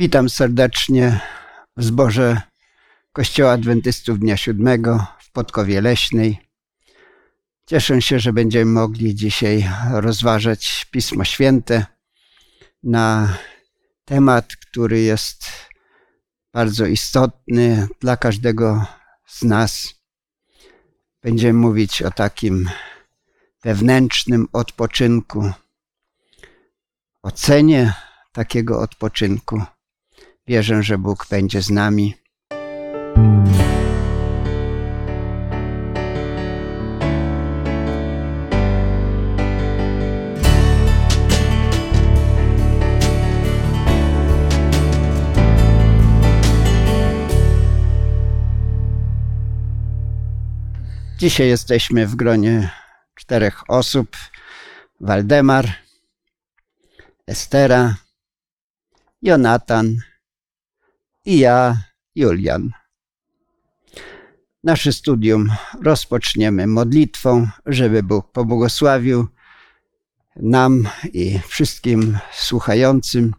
Witam serdecznie w zborze Kościoła Adwentystów Dnia Siódmego w Podkowie Leśnej. Cieszę się, że będziemy mogli dzisiaj rozważać Pismo Święte na temat, który jest bardzo istotny dla każdego z nas. Będziemy mówić o takim wewnętrznym odpoczynku, o cenie takiego odpoczynku. Wierzę, że Bóg będzie z nami. Dzisiaj jesteśmy w gronie czterech osób: Waldemar, Estera, Jonatan i ja, Julian. Nasze studium rozpoczniemy modlitwą, żeby Bóg pobłogosławił nam i wszystkim słuchającym,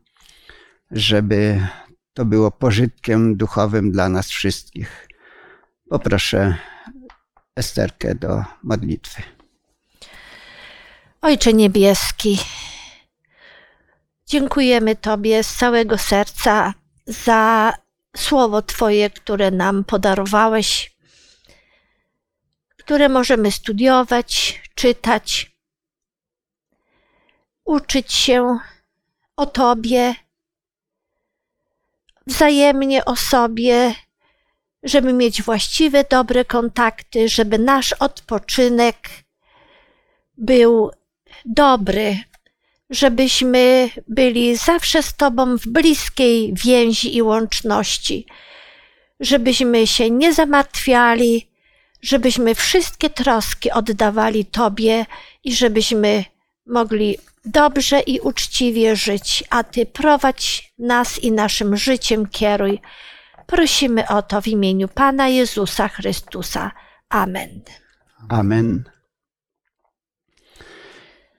żeby to było pożytkiem duchowym dla nas wszystkich. Poproszę Esterkę do modlitwy. Ojcze Niebieski, dziękujemy Tobie z całego serca za słowo Twoje, które nam podarowałeś, które możemy studiować, czytać, uczyć się o Tobie, wzajemnie o sobie, żeby mieć właściwe, dobre kontakty, żeby nasz odpoczynek był dobry, żebyśmy byli zawsze z Tobą w bliskiej więzi i łączności, żebyśmy się nie zamartwiali, żebyśmy wszystkie troski oddawali Tobie i żebyśmy mogli dobrze i uczciwie żyć, a Ty prowadź nas i naszym życiem kieruj. Prosimy o to w imieniu Pana Jezusa Chrystusa. Amen. Amen.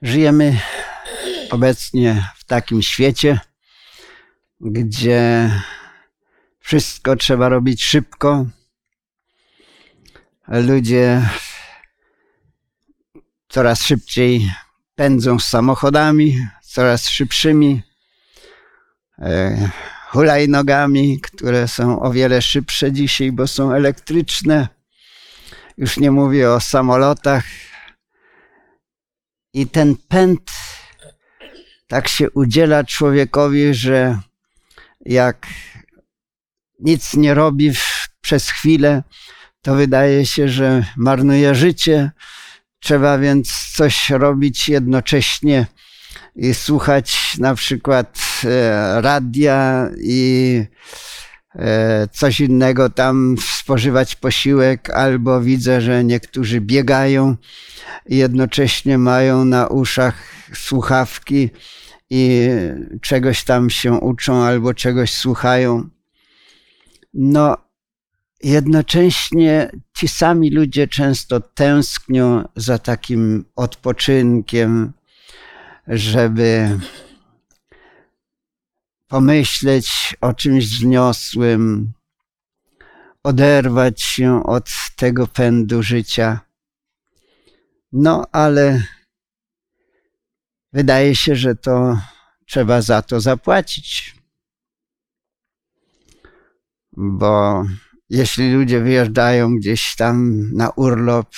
Żyjemy obecnie w takim świecie, gdzie wszystko trzeba robić szybko. Ludzie coraz szybciej pędzą z samochodami, coraz szybszymi e, hulajnogami, które są o wiele szybsze dzisiaj, bo są elektryczne. Już nie mówię o samolotach. I ten pęd tak się udziela człowiekowi, że jak nic nie robi przez chwilę, to wydaje się, że marnuje życie. Trzeba więc coś robić jednocześnie i słuchać na przykład e, radia i e, coś innego tam spożywać posiłek, albo widzę, że niektórzy biegają i jednocześnie mają na uszach słuchawki i czegoś tam się uczą albo czegoś słuchają. No, jednocześnie ci sami ludzie często tęsknią za takim odpoczynkiem, żeby pomyśleć o czymś wzniosłym, oderwać się od tego pędu życia. No, ale wydaje się, że to trzeba za to zapłacić. Bo jeśli ludzie wyjeżdżają gdzieś tam na urlop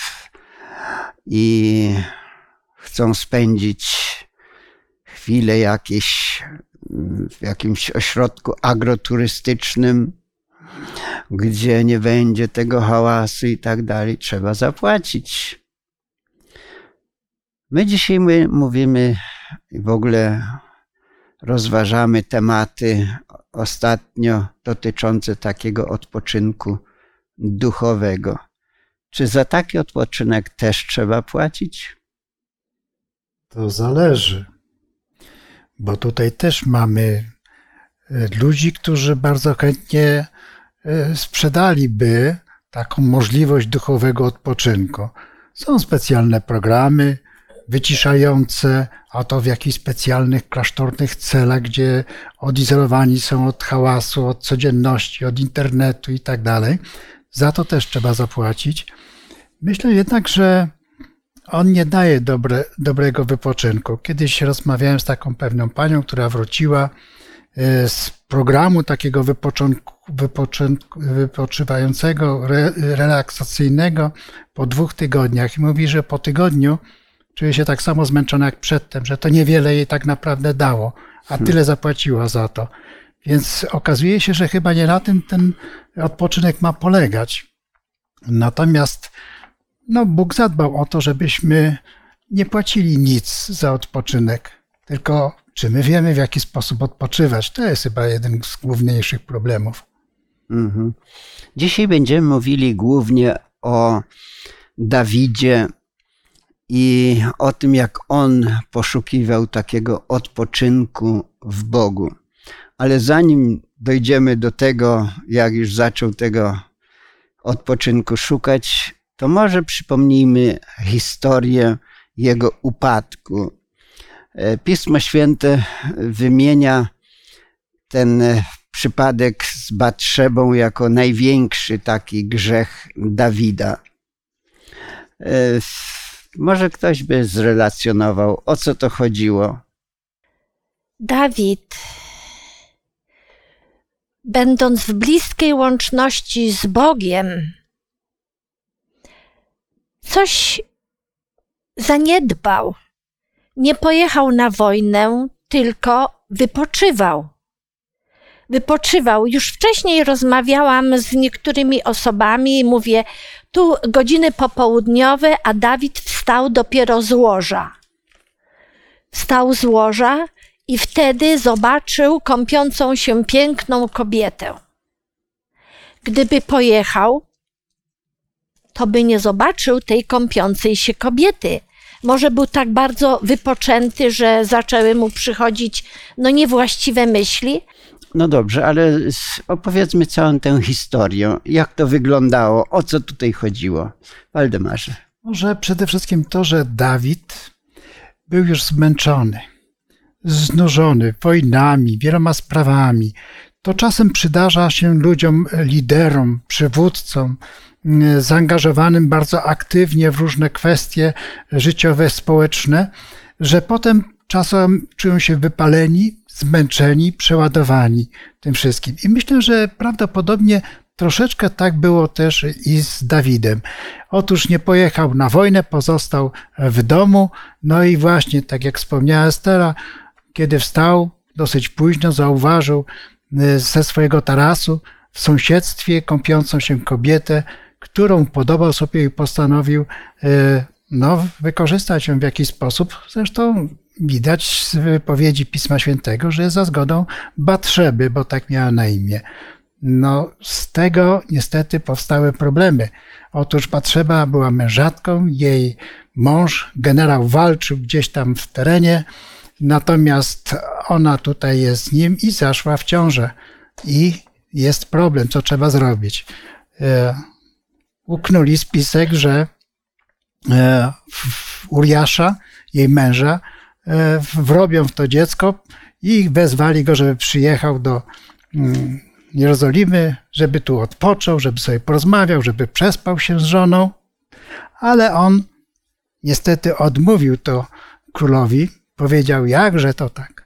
i chcą spędzić chwilę jakieś w jakimś ośrodku agroturystycznym, gdzie nie będzie tego hałasu i tak dalej, trzeba zapłacić. My dzisiaj my mówimy i w ogóle rozważamy tematy ostatnio dotyczące takiego odpoczynku duchowego. Czy za taki odpoczynek też trzeba płacić? To zależy, bo tutaj też mamy e, ludzi, którzy bardzo chętnie e, sprzedaliby taką możliwość duchowego odpoczynku. Są specjalne programy, wyciszające, a to w jakichś specjalnych klasztornych celach, gdzie odizolowani są od hałasu, od codzienności, od internetu i tak dalej. Za to też trzeba zapłacić. Myślę jednak, że on nie daje dobre, dobrego wypoczynku. Kiedyś rozmawiałem z taką pewną panią, która wróciła e, z programu takiego wypoczywającego, re, relaksacyjnego po dwóch tygodniach i mówi, że po tygodniu czuje się tak samo zmęczona jak przedtem, że to niewiele jej tak naprawdę dało, a tyle zapłaciła za to. Więc okazuje się, że chyba nie na tym ten odpoczynek ma polegać. Natomiast no, Bóg zadbał o to, żebyśmy nie płacili nic za odpoczynek, tylko czy my wiemy, w jaki sposób odpoczywać. To jest chyba jeden z główniejszych problemów. Mhm. Dzisiaj będziemy mówili głównie o Dawidzie i o tym, jak on poszukiwał takiego odpoczynku w Bogu. Ale zanim dojdziemy do tego, jak już zaczął tego odpoczynku szukać, to może przypomnijmy historię jego upadku. E, Pismo Święte wymienia ten e, przypadek z Batrzebą jako największy taki grzech Dawida. Może ktoś by zrelacjonował, o co to chodziło? Dawid, będąc w bliskiej łączności z Bogiem, coś zaniedbał. Nie pojechał na wojnę, tylko wypoczywał. Wypoczywał. Już wcześniej rozmawiałam z niektórymi osobami i mówię, tu godziny popołudniowe, a Dawid wstał dopiero z łoża. Wstał z łoża i wtedy zobaczył kąpiącą się piękną kobietę. Gdyby pojechał, to by nie zobaczył tej kąpiącej się kobiety. Może był tak bardzo wypoczęty, że zaczęły mu przychodzić no niewłaściwe myśli. No dobrze, ale opowiedzmy całą tę historię. Jak to wyglądało? O co tutaj chodziło? Waldemarze. Może przede wszystkim to, że Dawid był już zmęczony, znużony wojnami, wieloma sprawami. To czasem przydarza się ludziom, liderom, przywódcom, zaangażowanym bardzo aktywnie w różne kwestie życiowe, społeczne, że potem czasem czują się wypaleni, zmęczeni, przeładowani tym wszystkim. I myślę, że prawdopodobnie troszeczkę tak było też i z Dawidem. Otóż nie pojechał na wojnę, pozostał w domu. No i właśnie, tak jak wspomniała Estera, kiedy wstał dosyć późno, zauważył y, ze swojego tarasu w sąsiedztwie kąpiącą się kobietę, którą podobał sobie i postanowił y, no, wykorzystać ją w jakiś sposób. Zresztą widać z wypowiedzi Pisma Świętego, że za zgodą Batrzeby, bo tak miała na imię. No, z tego niestety powstały problemy. Otóż Batrzeba była mężatką, jej mąż, generał, walczył gdzieś tam w terenie, natomiast ona tutaj jest z nim i zaszła w ciążę. I jest problem, co trzeba zrobić. Uknuli spisek, że e, Uriasza, jej męża, e, wrobią w to dziecko i wezwali go, żeby przyjechał do mm, Jerozolimy, żeby tu odpoczął, żeby sobie porozmawiał, żeby przespał się z żoną, ale on niestety odmówił to królowi. Powiedział, jakże to tak.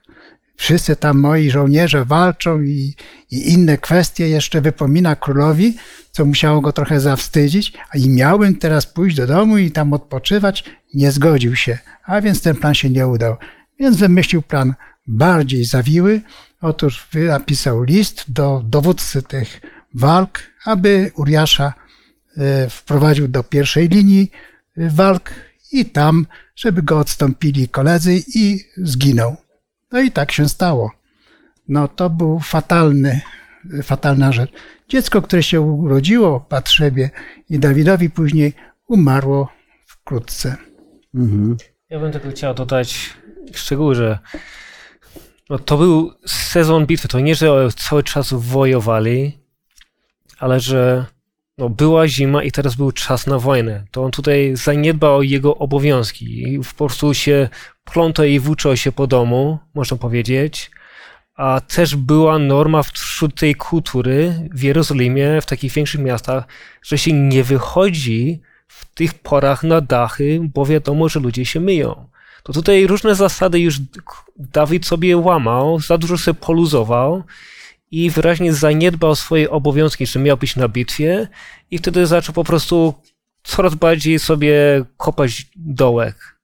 Wszyscy tam moi żołnierze walczą i, i inne kwestie jeszcze wypomina królowi, co musiało go trochę zawstydzić, a i miałbym teraz pójść do domu i tam odpoczywać. Nie zgodził się, a więc ten plan się nie udał. Więc wymyślił plan bardziej zawiły. Otóż napisał list do dowódcy tych walk, aby Uriasza e, wprowadził do pierwszej linii e, walk i tam, żeby go odstąpili koledzy i zginął. No i tak się stało. No to był fatalny, fatalna rzecz. Dziecko, które się urodziło Patrzebie i Dawidowi później umarło wkrótce. Mhm. Ja bym tylko chciał dodać szczegóły, że no to był sezon bitwy. To nie, że cały czas wojowali, ale że no, była zima i teraz był czas na wojnę. To on tutaj zaniedbał jego obowiązki i po prostu się plątał i włóczył się po domu, można powiedzieć. A też była norma wśród tej kultury w Jerozolimie, w takich większych miastach, że się nie wychodzi w tych porach na dachy, bo wiadomo, że ludzie się myją. To tutaj różne zasady już Dawid sobie łamał, za dużo sobie poluzował i wyraźnie zaniedbał swoje obowiązki, że miał być na bitwie i wtedy zaczął po prostu coraz bardziej sobie kopać dołek.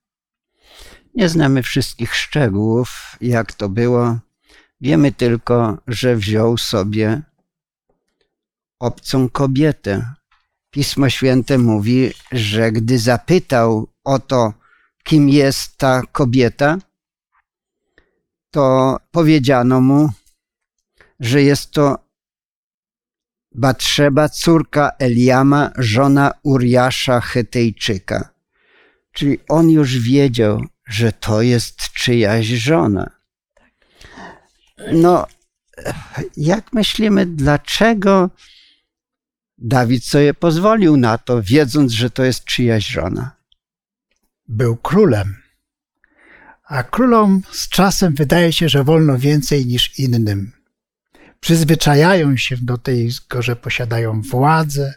Nie znamy wszystkich szczegółów, jak to było. Wiemy tylko, że wziął sobie obcą kobietę. Pismo Święte mówi, że gdy zapytał o to, kim jest ta kobieta, to powiedziano mu, że jest to Batrzeba, córka Eliama, żona Uriasza Hetejczyka. Czyli on już wiedział, że to jest czyjaś żona. No, jak myślimy, dlaczego Dawid sobie pozwolił na to, wiedząc, że to jest czyjaś żona? Był królem. A królom z czasem wydaje się, że wolno więcej niż innym. Przyzwyczajają się do tego, że posiadają władzę,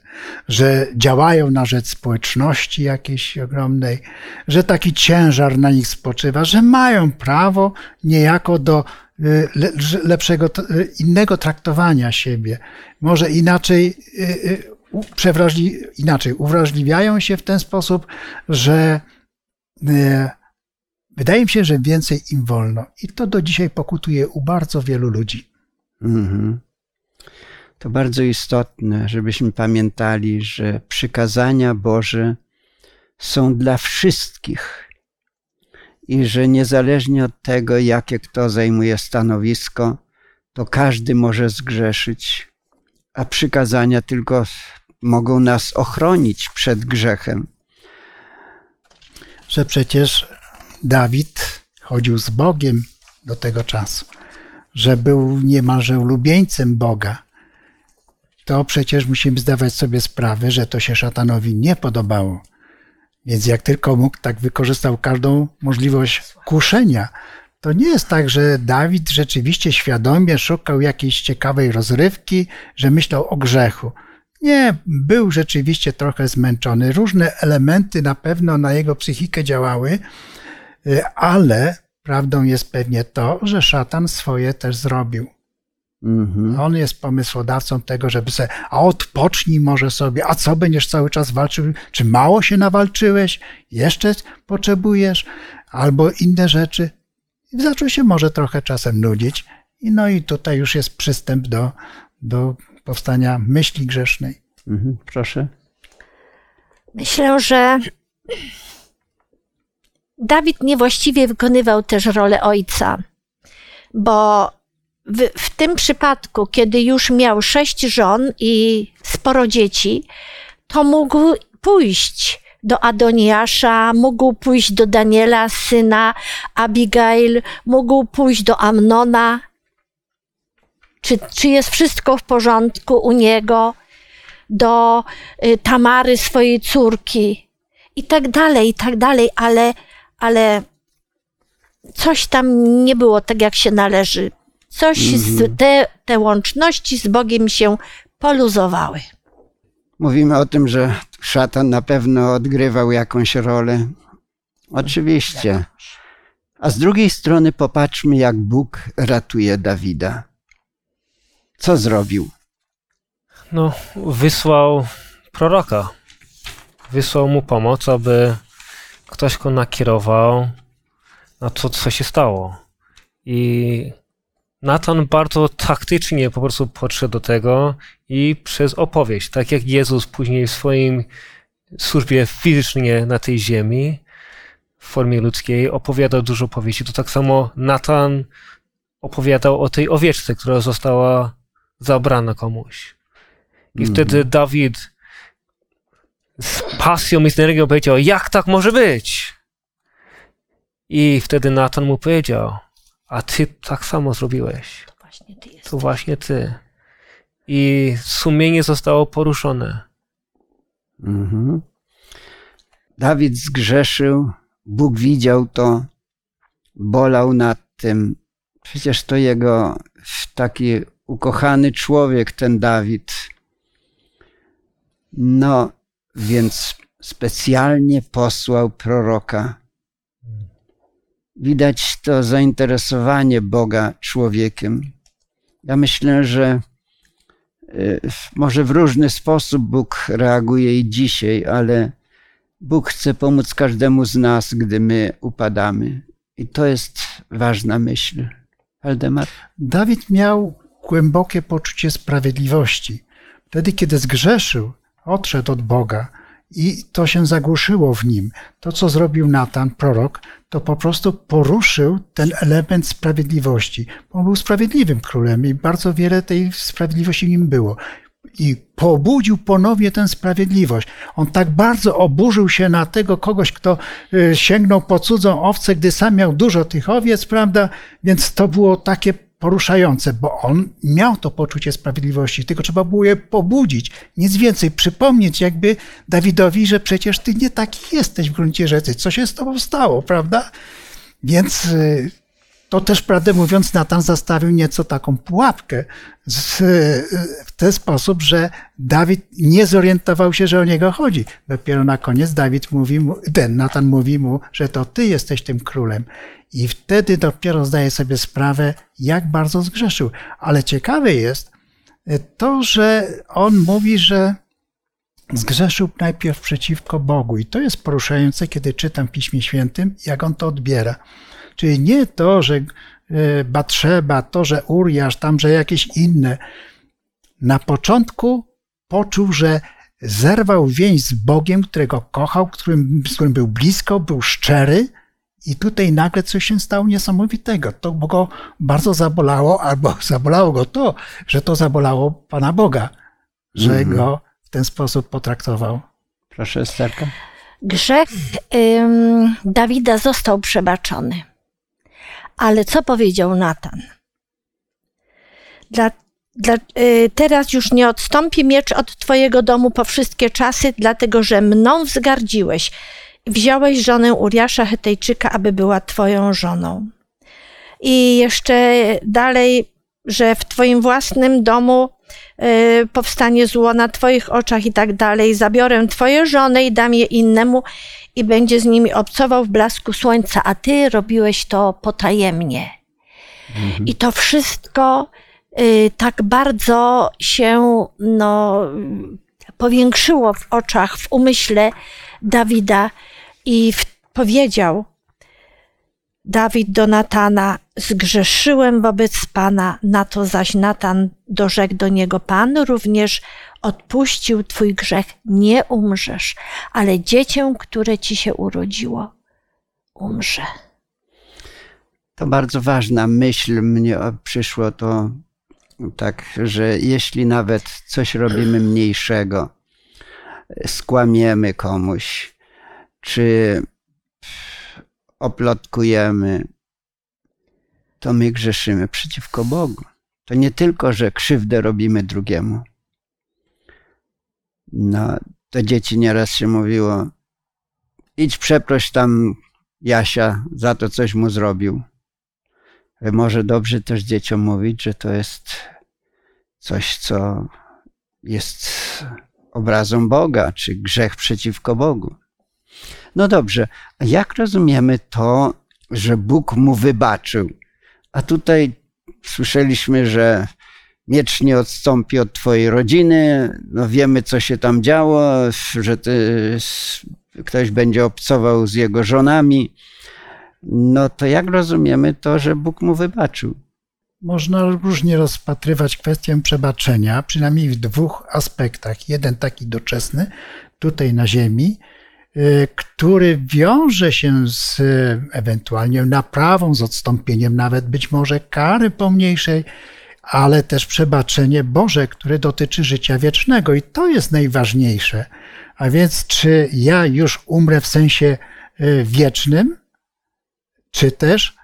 że działają na rzecz społeczności jakiejś ogromnej, że taki ciężar na nich spoczywa, że mają prawo niejako do y, le- lepszego, y, innego traktowania siebie. Może inaczej, y, przewrażli, inaczej uwrażliwiają się w ten sposób, że wydaje mi się, że więcej im wolno. I to do dzisiaj pokutuje u bardzo wielu ludzi. Mhm. To bardzo istotne, żebyśmy pamiętali, że przykazania Boże są dla wszystkich i że niezależnie od tego, jakie kto zajmuje stanowisko, to każdy może zgrzeszyć, a przykazania tylko mogą nas ochronić przed grzechem. że przecież Dawid chodził z Bogiem do tego czasu, że był niemalże ulubieńcem Boga, to przecież musimy zdawać sobie sprawę, że to się szatanowi nie podobało. Więc jak tylko mógł, tak wykorzystał każdą możliwość kuszenia. To nie jest tak, że Dawid rzeczywiście świadomie szukał jakiejś ciekawej rozrywki, że myślał o grzechu. Nie, był rzeczywiście trochę zmęczony. Różne elementy na pewno na jego psychikę działały, y, ale prawdą jest pewnie to, że szatan swoje też zrobił. Mhm. On jest pomysłodawcą tego, żeby sobie, a odpocznij może sobie, a co będziesz cały czas walczył? Czy mało się nawalczyłeś? Jeszcze potrzebujesz? Albo inne rzeczy. I zaczął się może trochę czasem nudzić. I no i tutaj już jest przystęp do, do powstania myśli grzesznej. Mhm. Proszę. Myślę, że Dawid niewłaściwie wykonywał też rolę ojca, bo w, w tym przypadku, kiedy już miał sześć żon i sporo dzieci, to mógł pójść do Adoniasza, mógł pójść do Daniela, syna Abigail, mógł pójść do Amnona. Czy, czy jest wszystko w porządku u niego? Do y, Tamary, swojej córki i tak dalej, i tak dalej, ale, ale coś tam nie było tak, jak się należy. Coś z te, te łączności z Bogiem się poluzowały. Mówimy o tym, że szatan na pewno odgrywał jakąś rolę. Oczywiście. A z drugiej strony popatrzmy, jak Bóg ratuje Dawida. Co zrobił? No, wysłał proroka. Wysłał mu pomoc, aby ktoś go nakierował na to, co się stało. I Natan bardzo taktycznie po prostu podszedł do tego i przez opowieść, tak jak Jezus później w swoim służbie fizycznie na tej ziemi, w formie ludzkiej, opowiadał dużo opowieści, to tak samo Natan opowiadał o tej owieczce, która została zabrana komuś. I Mhm. wtedy Dawid z pasją i z energią powiedział, jak tak może być? I wtedy Natan mu powiedział, a ty tak samo zrobiłeś. Właśnie ty jest. To właśnie ty. I sumienie zostało poruszone. Mhm. Dawid zgrzeszył, Bóg widział to, bolał nad tym. Przecież to jego taki ukochany człowiek, ten Dawid. No, więc specjalnie posłał proroka. Widać to zainteresowanie Boga człowiekiem. Ja myślę, że y, może w różny sposób Bóg reaguje i dzisiaj, ale Bóg chce pomóc każdemu z nas, gdy my upadamy. I to jest ważna myśl. Waldemar? Dawid miał głębokie poczucie sprawiedliwości. Wtedy, kiedy zgrzeszył, odszedł od Boga i to się zagłuszyło w nim. To, co zrobił Natan, prorok, to po prostu poruszył ten element sprawiedliwości. On był sprawiedliwym królem i bardzo wiele tej sprawiedliwości w nim było. I pobudził ponownie tę sprawiedliwość. On tak bardzo oburzył się na tego kogoś, kto y, sięgnął po cudzą owcę, gdy sam miał dużo tych owiec, prawda? Więc to było takie poruszające, bo on miał to poczucie sprawiedliwości, tylko trzeba było je pobudzić, nic więcej, przypomnieć jakby Dawidowi, że przecież ty nie taki jesteś w gruncie rzeczy, co się z tobą stało, prawda? Więc y, to też, prawdę mówiąc, Natan zastawił nieco taką pułapkę y, w ten sposób, że Dawid nie zorientował się, że o niego chodzi. Dopiero na koniec Dawid mówi mu, ten Natan mówi mu, że to ty jesteś tym królem. I wtedy dopiero zdaje sobie sprawę, jak bardzo zgrzeszył. Ale ciekawe jest to, że on mówi, że zgrzeszył najpierw przeciwko Bogu. I to jest poruszające, kiedy czytam w Piśmie Świętym, jak on to odbiera. Czyli nie to, że Batrzeba, to, że Uriasz, tam, że jakieś inne. Na początku poczuł, że zerwał więź z Bogiem, którego kochał, z którym był blisko, był szczery, i tutaj nagle coś się stało niesamowitego. To go bardzo zabolało, albo zabolało go to, że to zabolało Pana Boga, że Mhm. go w ten sposób potraktował. Proszę, Esterka. Grzech ym, Dawida został przebaczony. Ale co powiedział Natan? Dla, dla, y, teraz już nie odstąpi miecz od twojego domu po wszystkie czasy, dlatego że mną wzgardziłeś. Wziąłeś żonę Uriasza Hetejczyka, aby była twoją żoną. I jeszcze dalej, że w twoim własnym domu y, powstanie zło na twoich oczach i tak dalej. Zabiorę twoje żony i dam je innemu i będzie z nimi obcował w blasku słońca, a ty robiłeś to potajemnie. I to wszystko y, tak bardzo się no, powiększyło w oczach, w umyśle Dawida i powiedział Dawid do Natana: Zgrzeszyłem wobec Pana. Na to zaś Natan dorzekł do niego: Pan również odpuścił twój grzech. Nie umrzesz, ale dziecię, które ci się urodziło, umrze. To bardzo ważna myśl mnie przyszło to tak, że jeśli nawet coś robimy mniejszego, skłamiemy komuś, czy oplotkujemy, to my grzeszymy przeciwko Bogu. To nie tylko, że krzywdę robimy drugiemu. No, to dzieci nieraz się mówiło, idź przeproś tam Jasia za to, coś mu zrobił. Może dobrze też dzieciom mówić, że to jest coś, co jest obrazą Boga, czy grzech przeciwko Bogu. No dobrze, jak rozumiemy to, że Bóg mu wybaczył? A tutaj słyszeliśmy, że miecz nie odstąpi od twojej rodziny, no wiemy, co się tam działo, że ty, ktoś będzie obcował z jego żonami. No to jak rozumiemy to, że Bóg mu wybaczył? Można różnie rozpatrywać kwestię przebaczenia, przynajmniej w dwóch aspektach. Jeden taki doczesny, tutaj na ziemi, który wiąże się z ewentualnie naprawą, z odstąpieniem nawet być może kary pomniejszej, ale też przebaczenie Boże, które dotyczy życia wiecznego. I to jest najważniejsze. A więc, czy ja już umrę w sensie wiecznym, czy też,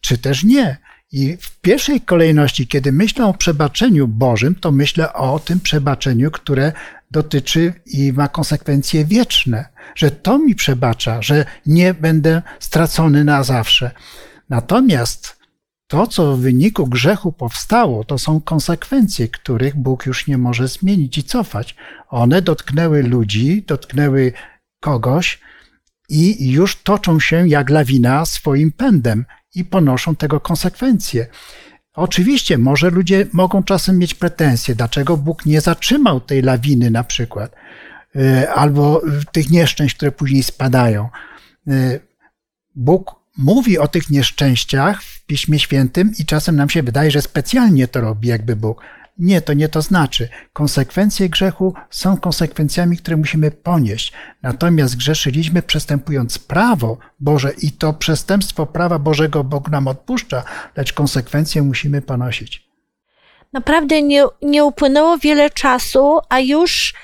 czy też nie. I w pierwszej kolejności, kiedy myślę o przebaczeniu Bożym, to myślę o tym przebaczeniu, które dotyczy i ma konsekwencje wieczne, że to mi przebacza, że nie będę stracony na zawsze. Natomiast to, co w wyniku grzechu powstało, to są konsekwencje, których Bóg już nie może zmienić i cofać. One dotknęły ludzi, dotknęły kogoś i już toczą się jak lawina swoim pędem i ponoszą tego konsekwencje. Oczywiście, może ludzie mogą czasem mieć pretensje, dlaczego Bóg nie zatrzymał tej lawiny na przykład, y, albo tych nieszczęść, które później spadają. Y, Bóg mówi o tych nieszczęściach w Piśmie Świętym i czasem nam się wydaje, że specjalnie to robi jakby Bóg. Nie, to nie to znaczy. Konsekwencje grzechu są konsekwencjami, które musimy ponieść. Natomiast grzeszyliśmy przestępując prawo Boże i to przestępstwo prawa Bożego Bóg nam odpuszcza, lecz konsekwencje musimy ponosić. Naprawdę nie, nie upłynęło wiele czasu, a już y,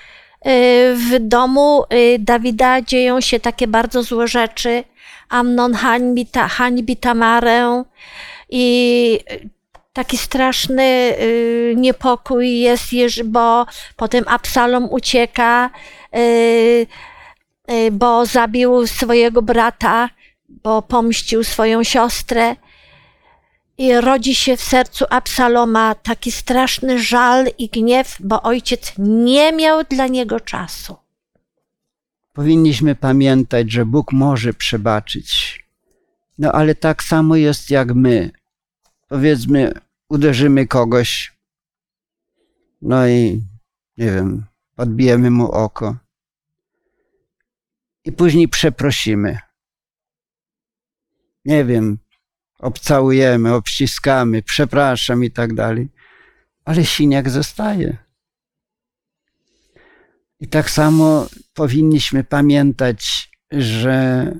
w domu y, Dawida dzieją się takie bardzo złe rzeczy. Amnon hańbi, ta, hańbi Tamarę i taki straszny y, niepokój jest, bo potem Absalom ucieka, y, y, bo zabił swojego brata, bo pomścił swoją siostrę. I rodzi się w sercu Absaloma taki straszny żal i gniew, bo ojciec nie miał dla niego czasu. Powinniśmy pamiętać, że Bóg może przebaczyć. No ale tak samo jest jak my. Powiedzmy, uderzymy kogoś, no i nie wiem, podbijemy mu oko. I później przeprosimy. Nie wiem, obcałujemy, obściskamy, przepraszam i tak dalej. Ale siniak zostaje. I tak samo powinniśmy pamiętać, że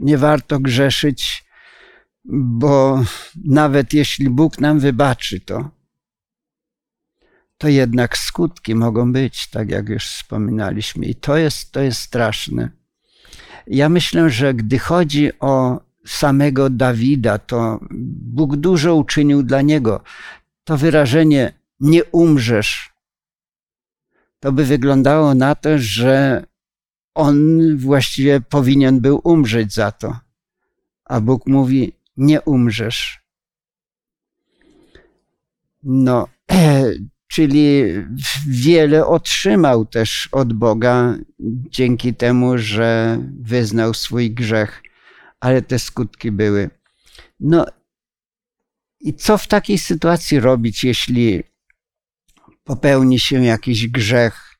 nie warto grzeszyć, bo nawet jeśli Bóg nam wybaczy to, to jednak skutki mogą być, tak jak już wspominaliśmy. I to jest, to jest straszne. Ja myślę, że gdy chodzi o samego Dawida, to Bóg dużo uczynił dla niego. To wyrażenie nie umrzesz, to by wyglądało na to, że on właściwie powinien był umrzeć za to. A Bóg mówi: Nie umrzesz. No, czyli wiele otrzymał też od Boga dzięki temu, że wyznał swój grzech, ale te skutki były. No i co w takiej sytuacji robić, jeśli popełni się jakiś grzech,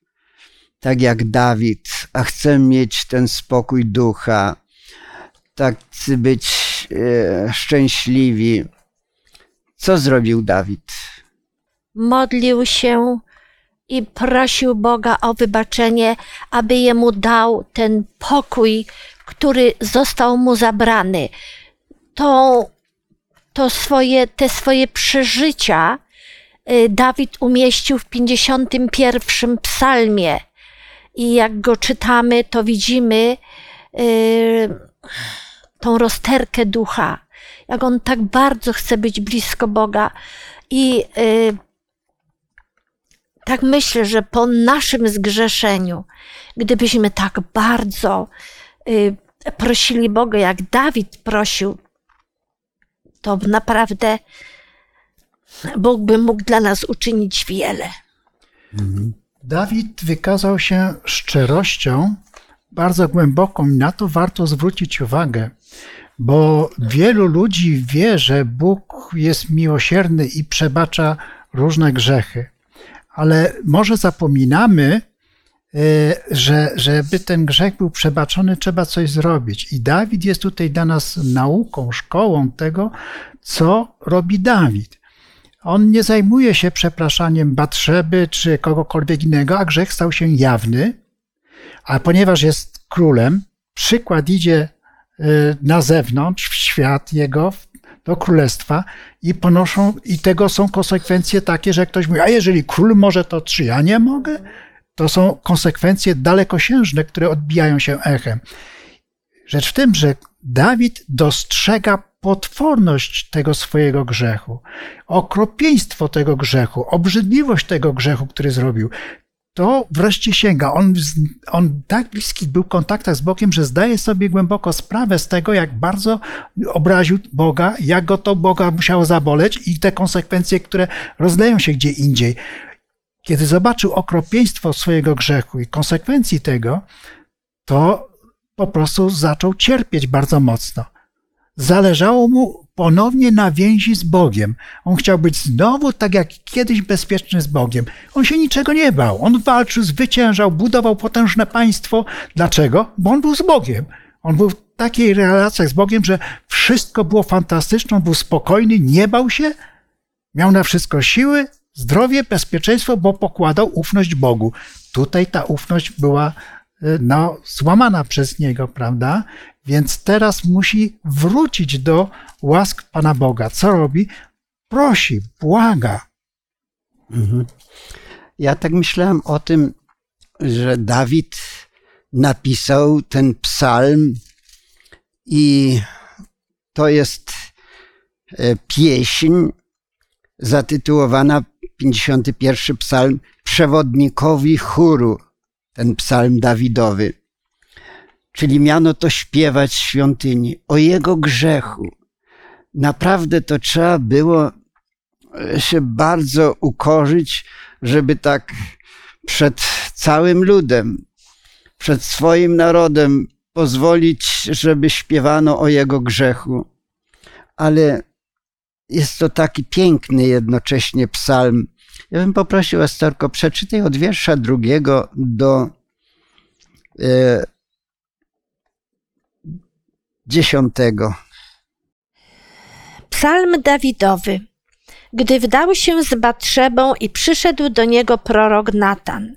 tak jak Dawid, a chce mieć ten spokój ducha, tak być szczęśliwi. Co zrobił Dawid? Modlił się i prosił Boga o wybaczenie, aby jemu dał ten pokój, który został mu zabrany. To, to swoje, te swoje przeżycia y, Dawid umieścił w 51 psalmie. I jak go czytamy, to widzimy y, tą rozterkę ducha, jak on tak bardzo chce być blisko Boga. I y, tak myślę, że po naszym zgrzeszeniu, gdybyśmy tak bardzo y, prosili Boga, jak Dawid prosił, to naprawdę Bóg by mógł dla nas uczynić wiele. Dawid wykazał się szczerością bardzo głęboką i na to warto zwrócić uwagę, bo wielu ludzi wie, że Bóg jest miłosierny i przebacza różne grzechy, ale może zapominamy, e, że żeby ten grzech był przebaczony, trzeba coś zrobić. I Dawid jest tutaj dla nas nauką, szkołą tego, co robi Dawid. On nie zajmuje się przepraszaniem Batrzeby czy kogokolwiek innego, a grzech stał się jawny. A ponieważ jest królem, przykład idzie na zewnątrz, w świat jego, do królestwa i ponoszą, i tego są konsekwencje takie, że ktoś mówi, a jeżeli król może, to czy ja nie mogę? To są konsekwencje dalekosiężne, które odbijają się echem. Rzecz w tym, że Dawid dostrzega potworność tego swojego grzechu, okropieństwo tego grzechu, obrzydliwość tego grzechu, który zrobił. To wreszcie sięga. On, on tak bliski był w kontaktach z Bogiem, że zdaje sobie głęboko sprawę z tego, jak bardzo obraził Boga, jak go to Boga musiało zaboleć i te konsekwencje, które rozleją się gdzie indziej. Kiedy zobaczył okropieństwo swojego grzechu i konsekwencji tego, to po prostu zaczął cierpieć bardzo mocno. Zależało mu ponownie na więzi z Bogiem. On chciał być znowu tak jak kiedyś bezpieczny z Bogiem. On się niczego nie bał. On walczył, zwyciężał, budował potężne państwo. Dlaczego? Bo on był z Bogiem. On był w takiej relacjach z Bogiem, że wszystko było fantastyczne, on był spokojny, nie bał się, miał na wszystko siły, zdrowie, bezpieczeństwo, bo pokładał ufność Bogu. Tutaj ta ufność była no, złamana przez niego, prawda? Więc teraz musi wrócić do łask Pana Boga. Co robi? Prosi, błaga. Mhm. Ja tak myślałem o tym, że Dawid napisał ten psalm i to jest e, pieśń zatytułowana 51 psalm przewodnikowi chóru ten psalm Dawidowy. Czyli miano to śpiewać w świątyni o jego grzechu. Naprawdę to trzeba było e, się bardzo ukorzyć, żeby tak przed całym ludem, przed swoim narodem pozwolić, żeby śpiewano o jego grzechu. Ale jest to taki piękny jednocześnie psalm, ja bym poprosił Estorko, przeczytaj od wiersza drugiego do e, dziesiątego. Psalm Dawidowy. Gdy wdał się z Batrzebą i przyszedł do niego prorok Natan.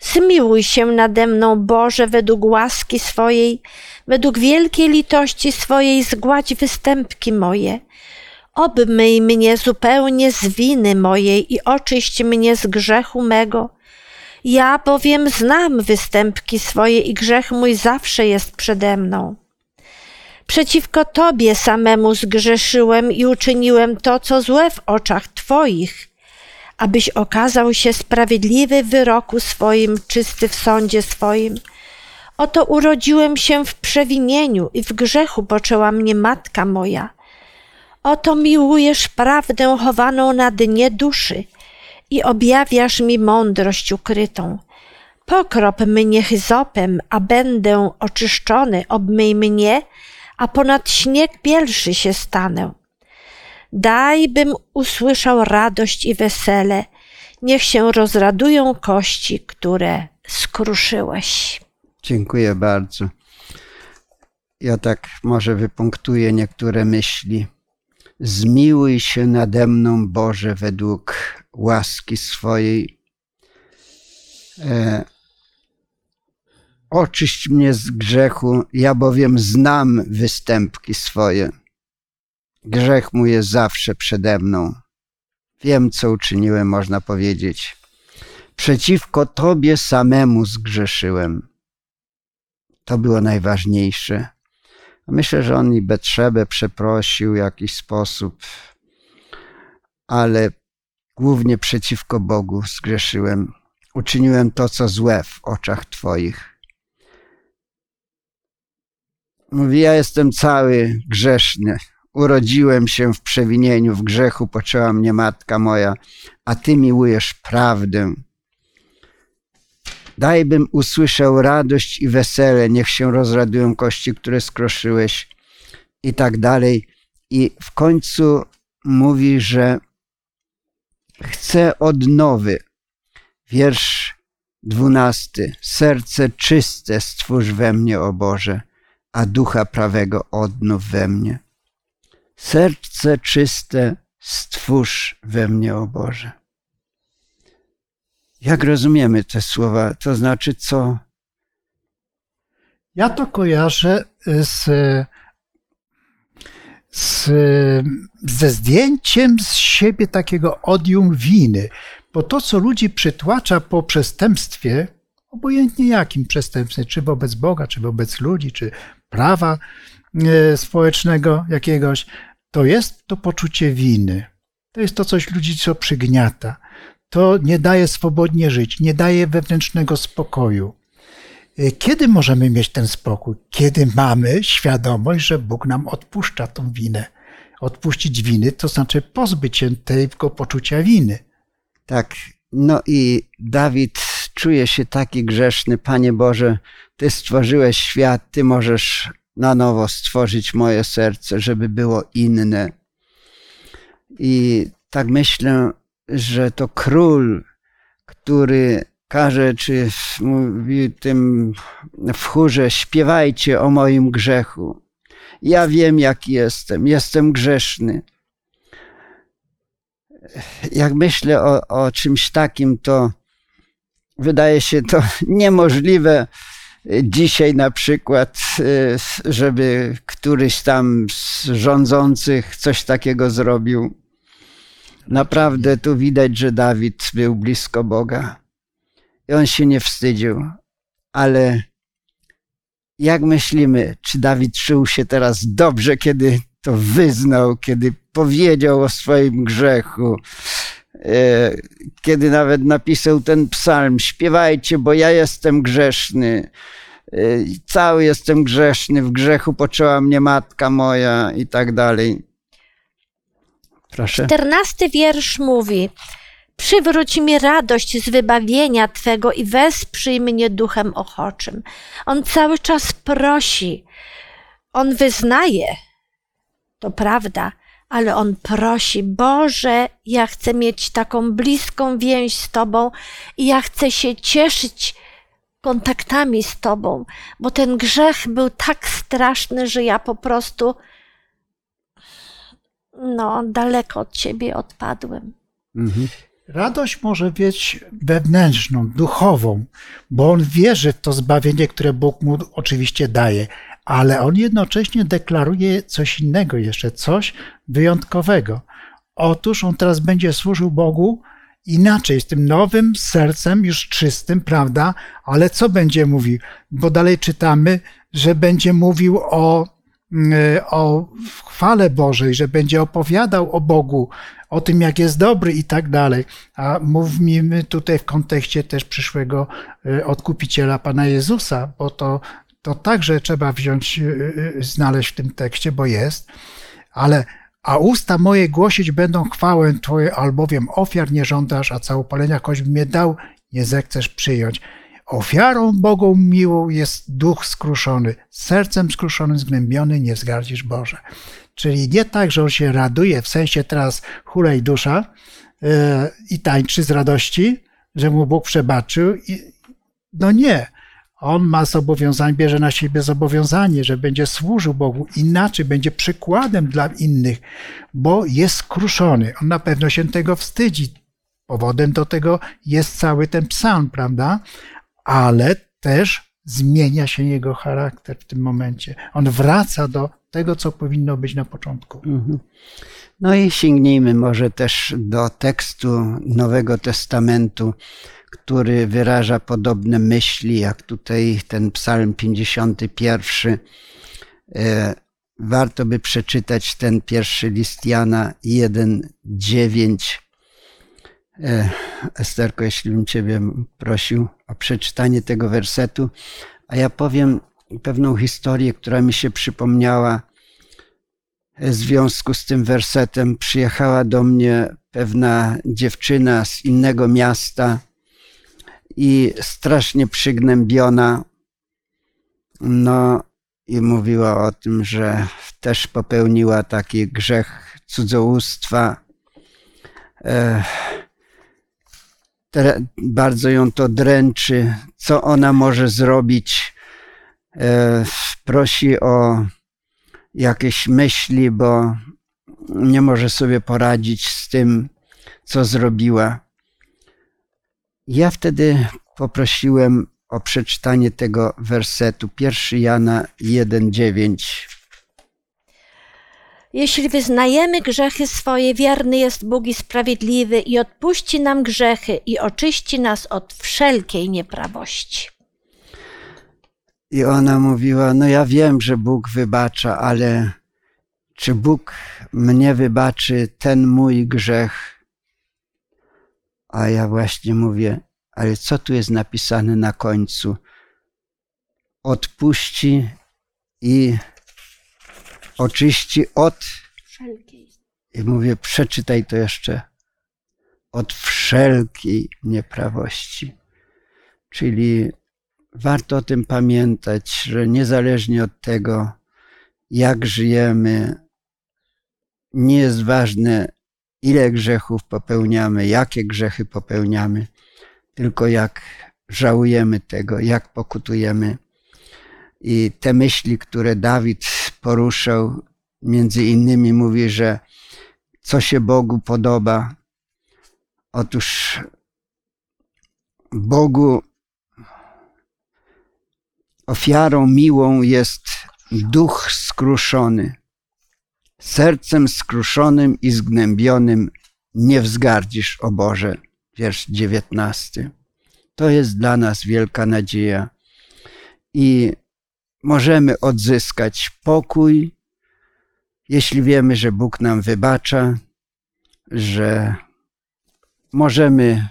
Zmiłuj się nade mną, Boże, według łaski swojej, według wielkiej litości swojej zgładź występki moje. Obmyj mnie zupełnie z winy mojej i oczyść mnie z grzechu mego. Ja bowiem znam występki swoje i grzech mój zawsze jest przede mną. Przeciwko Tobie samemu zgrzeszyłem i uczyniłem to, co złe w oczach Twoich, abyś okazał się sprawiedliwy w wyroku swoim, czysty w sądzie swoim. Oto urodziłem się w przewinieniu i w grzechu poczęła mnie matka moja. Oto miłujesz prawdę chowaną na dnie duszy i objawiasz mi mądrość ukrytą. Pokrop mnie hyzopem, a będę oczyszczony, obmyj mnie, a ponad śnieg bielszy się stanę. Daj, bym usłyszał radość i wesele, niech się rozradują kości, które skruszyłeś. Dziękuję bardzo. Ja tak może wypunktuję niektóre myśli. Zmiłuj się nade mną, Boże, według łaski swojej. E, oczyść mnie z grzechu, ja bowiem znam występki swoje. Grzech mój jest zawsze przede mną. Wiem, co uczyniłem, można powiedzieć. Przeciwko Tobie samemu zgrzeszyłem. To było najważniejsze. Myślę, że on i Betrzebę przeprosił w jakiś sposób, ale głównie przeciwko Bogu zgrzeszyłem. Uczyniłem to, co złe w oczach Twoich. Mówi, ja jestem cały grzeszny. Urodziłem się w przewinieniu, w grzechu poczęła mnie matka moja, a Ty miłujesz prawdę. Daj bym usłyszał radość i wesele, niech się rozradują kości, które skroszyłeś i tak dalej. I w końcu mówi, że chce odnowy. Wiersz dwunasty. Serce czyste stwórz we mnie, o Boże, a ducha prawego odnów we mnie. Serce czyste stwórz we mnie, o Boże. Jak rozumiemy te słowa? To znaczy co? Ja to kojarzę z, z, ze zdjęciem z siebie takiego odium winy, bo to, co ludzi przytłacza po przestępstwie, obojętnie jakim przestępstwie, czy wobec Boga, czy wobec ludzi, czy prawa e, społecznego jakiegoś, to jest to poczucie winy. To jest to coś ludzi, co przygniata. To nie daje swobodnie żyć, nie daje wewnętrznego spokoju. E, Kiedy możemy mieć ten spokój? Kiedy mamy świadomość, że Bóg nam odpuszcza tą winę. Odpuścić winy to znaczy pozbyć się tego poczucia winy. Tak. No i Dawid czuje się taki grzeszny. Panie Boże, Ty stworzyłeś świat, Ty możesz na nowo stworzyć moje serce, żeby było inne. I tak myślę, że to król, który każe, czy mówi tym w chórze, śpiewajcie o moim grzechu. Ja wiem, jaki jestem. Jestem grzeszny. Jak myślę o, o czymś takim, to wydaje się to niemożliwe dzisiaj na przykład, żeby któryś tam z rządzących coś takiego zrobił. Naprawdę tu widać, że Dawid był blisko Boga i on się nie wstydził. Ale jak myślimy, czy Dawid czuł się teraz dobrze, kiedy to wyznał, kiedy powiedział o swoim grzechu, kiedy nawet napisał ten psalm: Śpiewajcie, bo ja jestem grzeszny. e, Cały jestem grzeszny, w grzechu poczęła mnie matka moja i tak dalej. Proszę. Czternasty wiersz mówi: Przywróć mi radość z wybawienia Twego i wesprzyj mnie duchem ochoczym. On cały czas prosi. On wyznaje, to prawda, ale on prosi: Boże, ja chcę mieć taką bliską więź z Tobą i ja chcę się cieszyć kontaktami z Tobą, bo ten grzech był tak straszny, że ja po prostu no, daleko od Ciebie odpadłem. Mhm. Radość może być wewnętrzną, duchową, bo on wierzy w to zbawienie, które Bóg mu oczywiście daje, ale on jednocześnie deklaruje coś innego jeszcze, coś wyjątkowego. Otóż on teraz będzie służył Bogu inaczej, z tym nowym sercem, już czystym, prawda? Ale co będzie mówił? Bo dalej czytamy, że będzie mówił o, mm, o chwale Bożej, że będzie opowiadał o Bogu, o tym, jak jest dobry i tak dalej. A mówimy tutaj w kontekście też przyszłego y, odkupiciela Pana Jezusa, bo to, to także trzeba wziąć, y, y, znaleźć w tym tekście, bo jest. Ale a usta moje głosić będą chwałę Twoją, albowiem ofiar nie żądasz, a całopalenia choćby mnie dał, nie zechcesz przyjąć. Ofiarą Bogą miłą jest duch skruszony, sercem skruszonym, zgnębiony, nie wzgardzisz Boże. Czyli nie tak, że on się raduje, w sensie teraz hulej dusza yy, i tańczy z radości, że mu Bóg przebaczył. I, no nie. On ma zobowiązanie, bierze na siebie zobowiązanie, że będzie służył Bogu inaczej, będzie przykładem dla innych, bo jest skruszony. On na pewno się tego wstydzi. Powodem do tego jest cały ten psalm, prawda? Ale też zmienia się jego charakter w tym momencie. On wraca do tego, co powinno być na początku. Mhm. No i sięgnijmy może też do tekstu Nowego Testamentu, który wyraża podobne myśli, jak tutaj ten Psalm 51. E, Warto by przeczytać ten pierwszy list Jana 1:9. E, Esterko, jeśli bym Ciebie prosił o przeczytanie tego wersetu, a ja powiem pewną historię, która mi się przypomniała w związku z tym wersetem. Przyjechała do mnie pewna dziewczyna z innego miasta i strasznie przygnębiona. No i mówiła o tym, że też popełniła taki grzech cudzołóstwa. E, bardzo ją to dręczy, co ona może zrobić. E, prosi o jakieś myśli, bo nie może sobie poradzić z tym, co zrobiła. Ja wtedy poprosiłem o przeczytanie tego wersetu. 1 Jana 1,9. Jeśli wyznajemy grzechy swoje, wierny jest Bóg i sprawiedliwy i odpuści nam grzechy i oczyści nas od wszelkiej nieprawości. I ona mówiła: No, ja wiem, że Bóg wybacza, ale czy Bóg mnie wybaczy ten mój grzech? A ja właśnie mówię: Ale co tu jest napisane na końcu? Odpuści i oczyści od. Wszelkiej. I mówię: Przeczytaj to jeszcze. Od wszelkiej nieprawości. Czyli warto o tym pamiętać, że niezależnie od tego, jak żyjemy, nie jest ważne, ile grzechów popełniamy, jakie grzechy popełniamy, tylko jak żałujemy tego, jak pokutujemy. I te myśli, które Dawid poruszał, między innymi mówi, że co się Bogu podoba. Otóż Bogu ofiarą miłą jest duch skruszony. Sercem skruszonym i zgnębionym nie wzgardzisz, o Boże. Wiersz dziewiętnasty. To jest dla nas wielka nadzieja. I możemy odzyskać pokój, jeśli wiemy, że Bóg nam wybacza, że możemy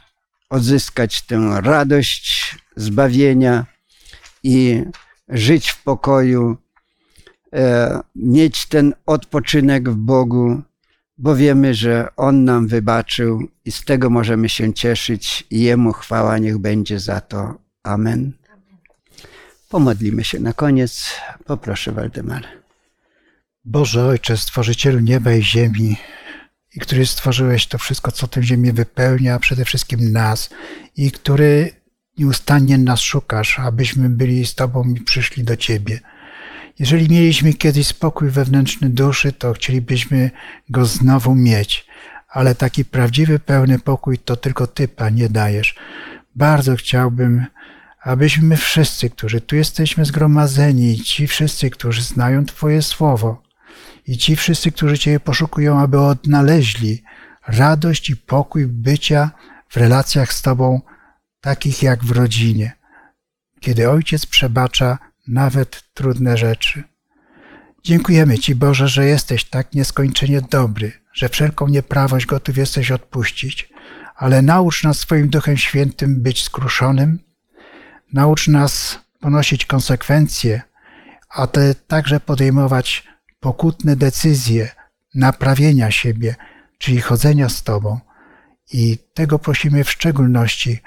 odzyskać tę radość zbawienia i żyć w pokoju, mieć ten odpoczynek w Bogu, bo wiemy, że On nam wybaczył i z tego możemy się cieszyć i Jemu chwała niech będzie za to. Amen. Pomodlimy się na koniec. Poproszę Waldemara. Boże Ojcze, Stworzycielu nieba i ziemi, i który stworzyłeś to wszystko, co tę ziemię wypełnia, przede wszystkim nas, i który nieustannie nas szukasz, abyśmy byli z Tobą i przyszli do Ciebie. Jeżeli mieliśmy kiedyś spokój wewnętrzny duszy, to chcielibyśmy go znowu mieć, ale taki prawdziwy, pełny pokój to tylko Ty, Panie, dajesz. Bardzo chciałbym, abyśmy wszyscy, którzy tu jesteśmy zgromadzeni, ci wszyscy, którzy znają Twoje słowo, i ci wszyscy, którzy Ciebie poszukują, aby odnaleźli radość i pokój bycia w relacjach z Tobą, takich jak w rodzinie, kiedy Ojciec przebacza nawet trudne rzeczy. Dziękujemy Ci, Boże, że jesteś tak nieskończenie dobry, że wszelką nieprawość gotów jesteś odpuścić, ale naucz nas swoim Duchem Świętym być skruszonym, naucz nas ponosić konsekwencje, a te także podejmować pokutne decyzje naprawienia siebie, czyli chodzenia z Tobą. I tego prosimy w szczególności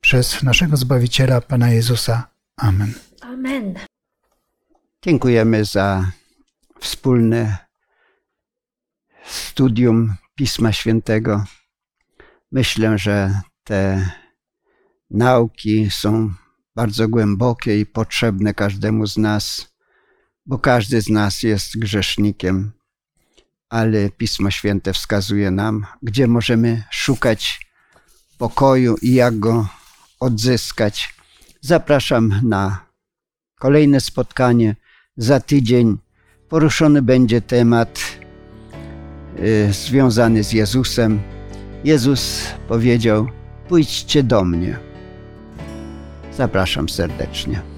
przez naszego Zbawiciela, Pana Jezusa. Amen. Amen. Dziękujemy za wspólne studium Pisma Świętego. Myślę, że te nauki są bardzo głębokie i potrzebne każdemu z nas, bo każdy z nas jest grzesznikiem, ale Pismo Święte wskazuje nam, gdzie możemy szukać pokoju i jak go odzyskać. Zapraszam na kolejne spotkanie za tydzień. Poruszony będzie temat y, związany z Jezusem. Jezus powiedział: Pójdźcie do mnie. Zapraszam serdecznie.